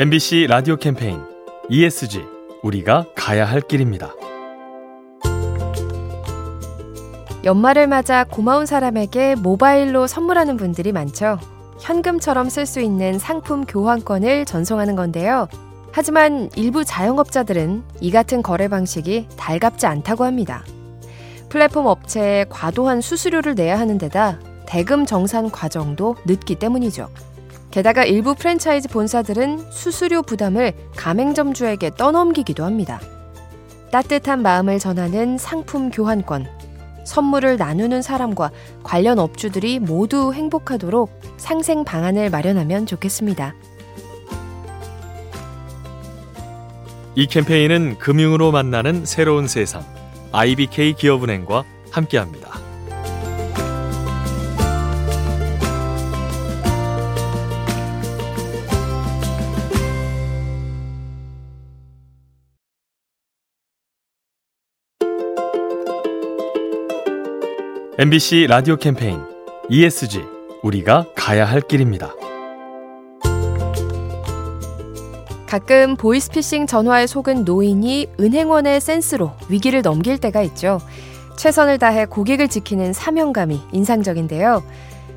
MBC 라디오 캠페인 ESG 우리가 가야 할 길입니다. 연말을 맞아 고마운 사람에게 모바일로 선물하는 분들이 많죠. 현금처럼 쓸 수 있는 상품 교환권을 전송하는 건데요. 하지만 일부 자영업자들은 이 같은 거래 방식이 달갑지 않다고 합니다. 플랫폼 업체에 과도한 수수료를 내야 하는 데다 대금 정산 과정도 늦기 때문이죠. 게다가 일부 프랜차이즈 본사들은 수수료 부담을 가맹점주에게 떠넘기기도 합니다. 따뜻한 마음을 전하는 상품 교환권. 선물을 나누는 사람과 관련 업주들이 모두 행복하도록 상생 방안을 마련하면 좋겠습니다. 이 캠페인은 금융으로 만나는 새로운 세상 IBK 기업은행과 함께합니다. MBC 라디오 캠페인 ESG 우리가 가야 할 길입니다. 가끔 보이스피싱 전화에 속은 노인이 은행원의 센스로 위기를 넘길 때가 있죠. 최선을 다해 고객을 지키는 사명감이 인상적인데요.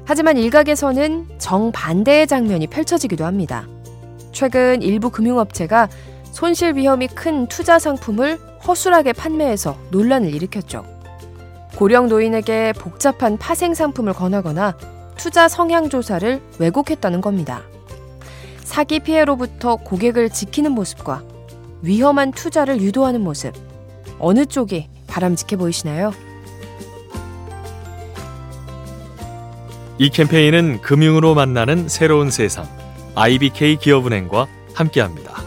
하지만 일각에서는 정반대의 장면이 펼쳐지기도 합니다. 최근 일부 금융업체가 손실 위험이 큰 투자 상품을 허술하게 판매해서 논란을 일으켰죠. 고령 노인에게 복잡한 파생 상품을 권하거나 투자 성향 조사를 왜곡했다는 겁니다. 사기 피해로부터 고객을 지키는 모습과 위험한 투자를 유도하는 모습. 어느 쪽이 바람직해 보이시나요? 이 캠페인은 금융으로 만나는 새로운 세상 IBK 기업은행과 함께합니다.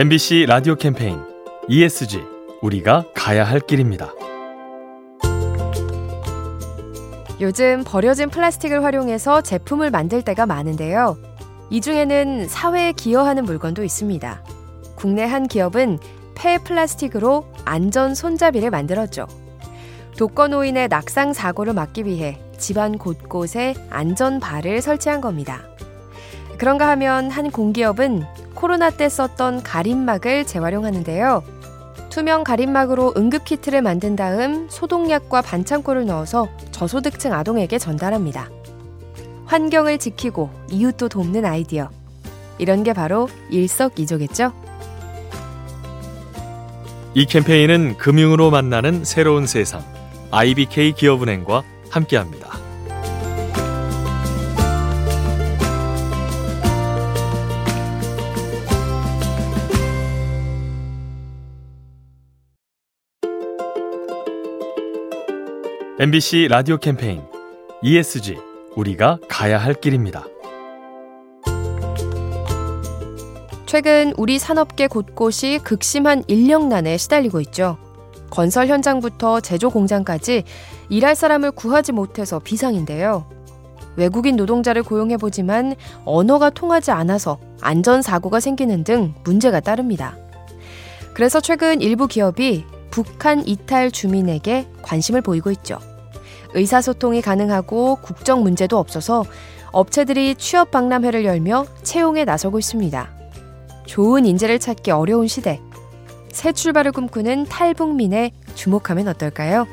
MBC 라디오 캠페인 ESG 우리가 가야 할 길입니다. 요즘 버려진 플라스틱을 활용해서 제품을 만들 때가 많은데요. 이 중에는 사회에 기여하는 물건도 있습니다. 국내 한 기업은 폐 플라스틱으로 안전 손잡이를 만들었죠. 독거노인의 낙상 사고를 막기 위해 집안 곳곳에 안전 바를 설치한 겁니다. 그런가 하면 한 공기업은 코로나 때 썼던 가림막을 재활용하는데요. 투명 가림막으로 응급키트를 만든 다음 소독약과 반창고를 넣어서 저소득층 아동에게 전달합니다. 환경을 지키고 이웃도 돕는 아이디어. 이런 게 바로 일석이조겠죠? 이 캠페인은 금융으로 만나는 새로운 세상 IBK 기업은행과 함께합니다. MBC 라디오 캠페인 ESG 우리가 가야 할 길입니다. 최근 우리 산업계 곳곳이 극심한 인력난에 시달리고 있죠. 건설 현장부터 제조 공장까지 일할 사람을 구하지 못해서 비상인데요. 외국인 노동자를 고용해보지만 언어가 통하지 않아서 안전사고가 생기는 등 문제가 따릅니다. 그래서 최근 일부 기업이 북한 이탈 주민에게 관심을 보이고 있죠. 의사소통이 가능하고 국적 문제도 없어서 업체들이 취업 박람회를 열며 채용에 나서고 있습니다. 좋은 인재를 찾기 어려운 시대. 새 출발을 꿈꾸는 탈북민에 주목하면 어떨까요?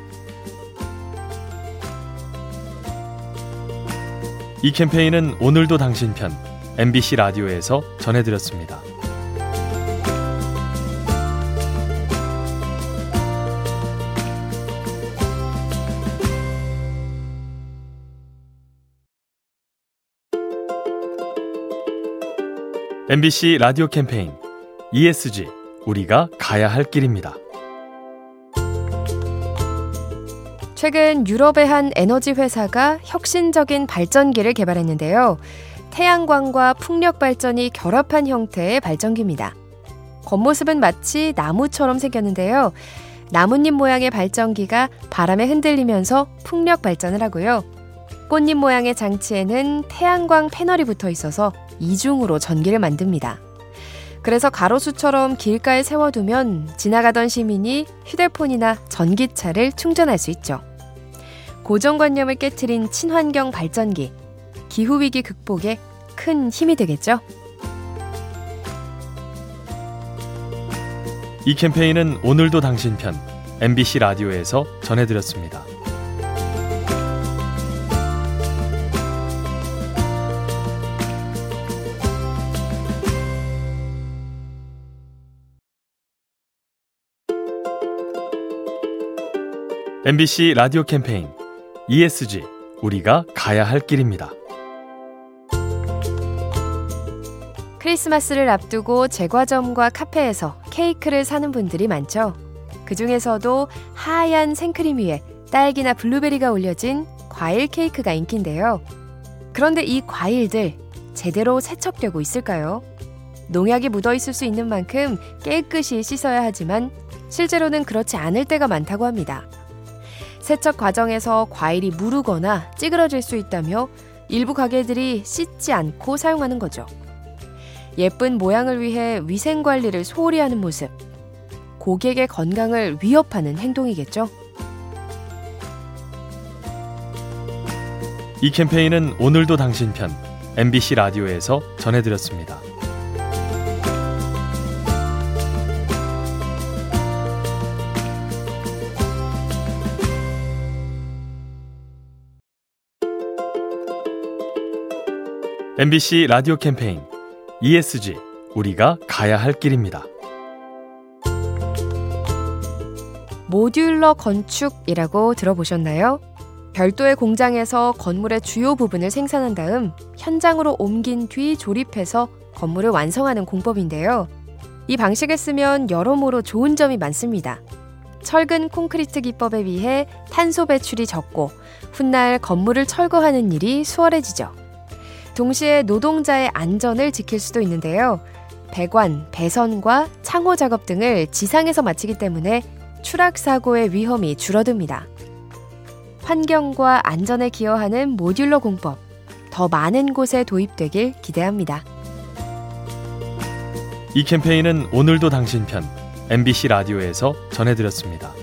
이 캠페인은 오늘도 당신 편 MBC 라디오에서 전해드렸습니다. MBC 라디오 캠페인 ESG 우리가 가야 할 길입니다. 최근 유럽의 한 에너지 회사가 혁신적인 발전기를 개발했는데요. 태양광과 풍력 발전이 결합한 형태의 발전기입니다. 겉모습은 마치 나무처럼 생겼는데요. 나뭇잎 모양의 발전기가 바람에 흔들리면서 풍력 발전을 하고요. 꽃잎 모양의 장치에는 태양광 패널이 붙어 있어서 이중으로 전기를 만듭니다. 그래서 가로수처럼 길가에 세워두면 지나가던 시민이 휴대폰이나 전기차를 충전할 수 있죠. 고정관념을 깨트린 친환경 발전기, 기후위기 극복에 큰 힘이 되겠죠. 이 캠페인은 오늘도 당신 편 MBC 라디오에서 전해드렸습니다. MBC 라디오 캠페인 ESG 우리가 가야 할 길입니다. 크리스마스를 앞두고 제과점과 카페에서 케이크를 사는 분들이 많죠. 그 중에서도 하얀 생크림 위에 딸기나 블루베리가 올려진 과일 케이크가 인기인데요. 그런데 이 과일들 제대로 세척되고 있을까요? 농약이 묻어 있을 수 있는 만큼 깨끗이 씻어야 하지만 실제로는 그렇지 않을 때가 많다고 합니다. 세척 과정에서 과일이 무르거나 찌그러질 수 있다며 일부 가게들이 씻지 않고 사용하는 거죠. 예쁜 모양을 위해 위생 관리를 소홀히 하는 모습. 고객의 건강을 위협하는 행동이겠죠. 이 캠페인은 오늘도 당신 편 MBC 라디오에서 전해드렸습니다. MBC 라디오 캠페인 ESG 우리가 가야 할 길입니다. 모듈러 건축이라고 들어보셨나요? 별도의 공장에서 건물의 주요 부분을 생산한 다음 현장으로 옮긴 뒤 조립해서 건물을 완성하는 공법인데요. 이 방식을 쓰면 여러모로 좋은 점이 많습니다. 철근 콘크리트 기법에 비해 탄소 배출이 적고 훗날 건물을 철거하는 일이 수월해지죠. 동시에 노동자의 안전을 지킬 수도 있는데요. 배관, 배선과 창호 작업 등을 지상에서 마치기 때문에 추락 사고의 위험이 줄어듭니다. 환경과 안전에 기여하는 모듈러 공법, 더 많은 곳에 도입되길 기대합니다. 이 캠페인은 오늘도 당신 편 MBC 라디오에서 전해드렸습니다.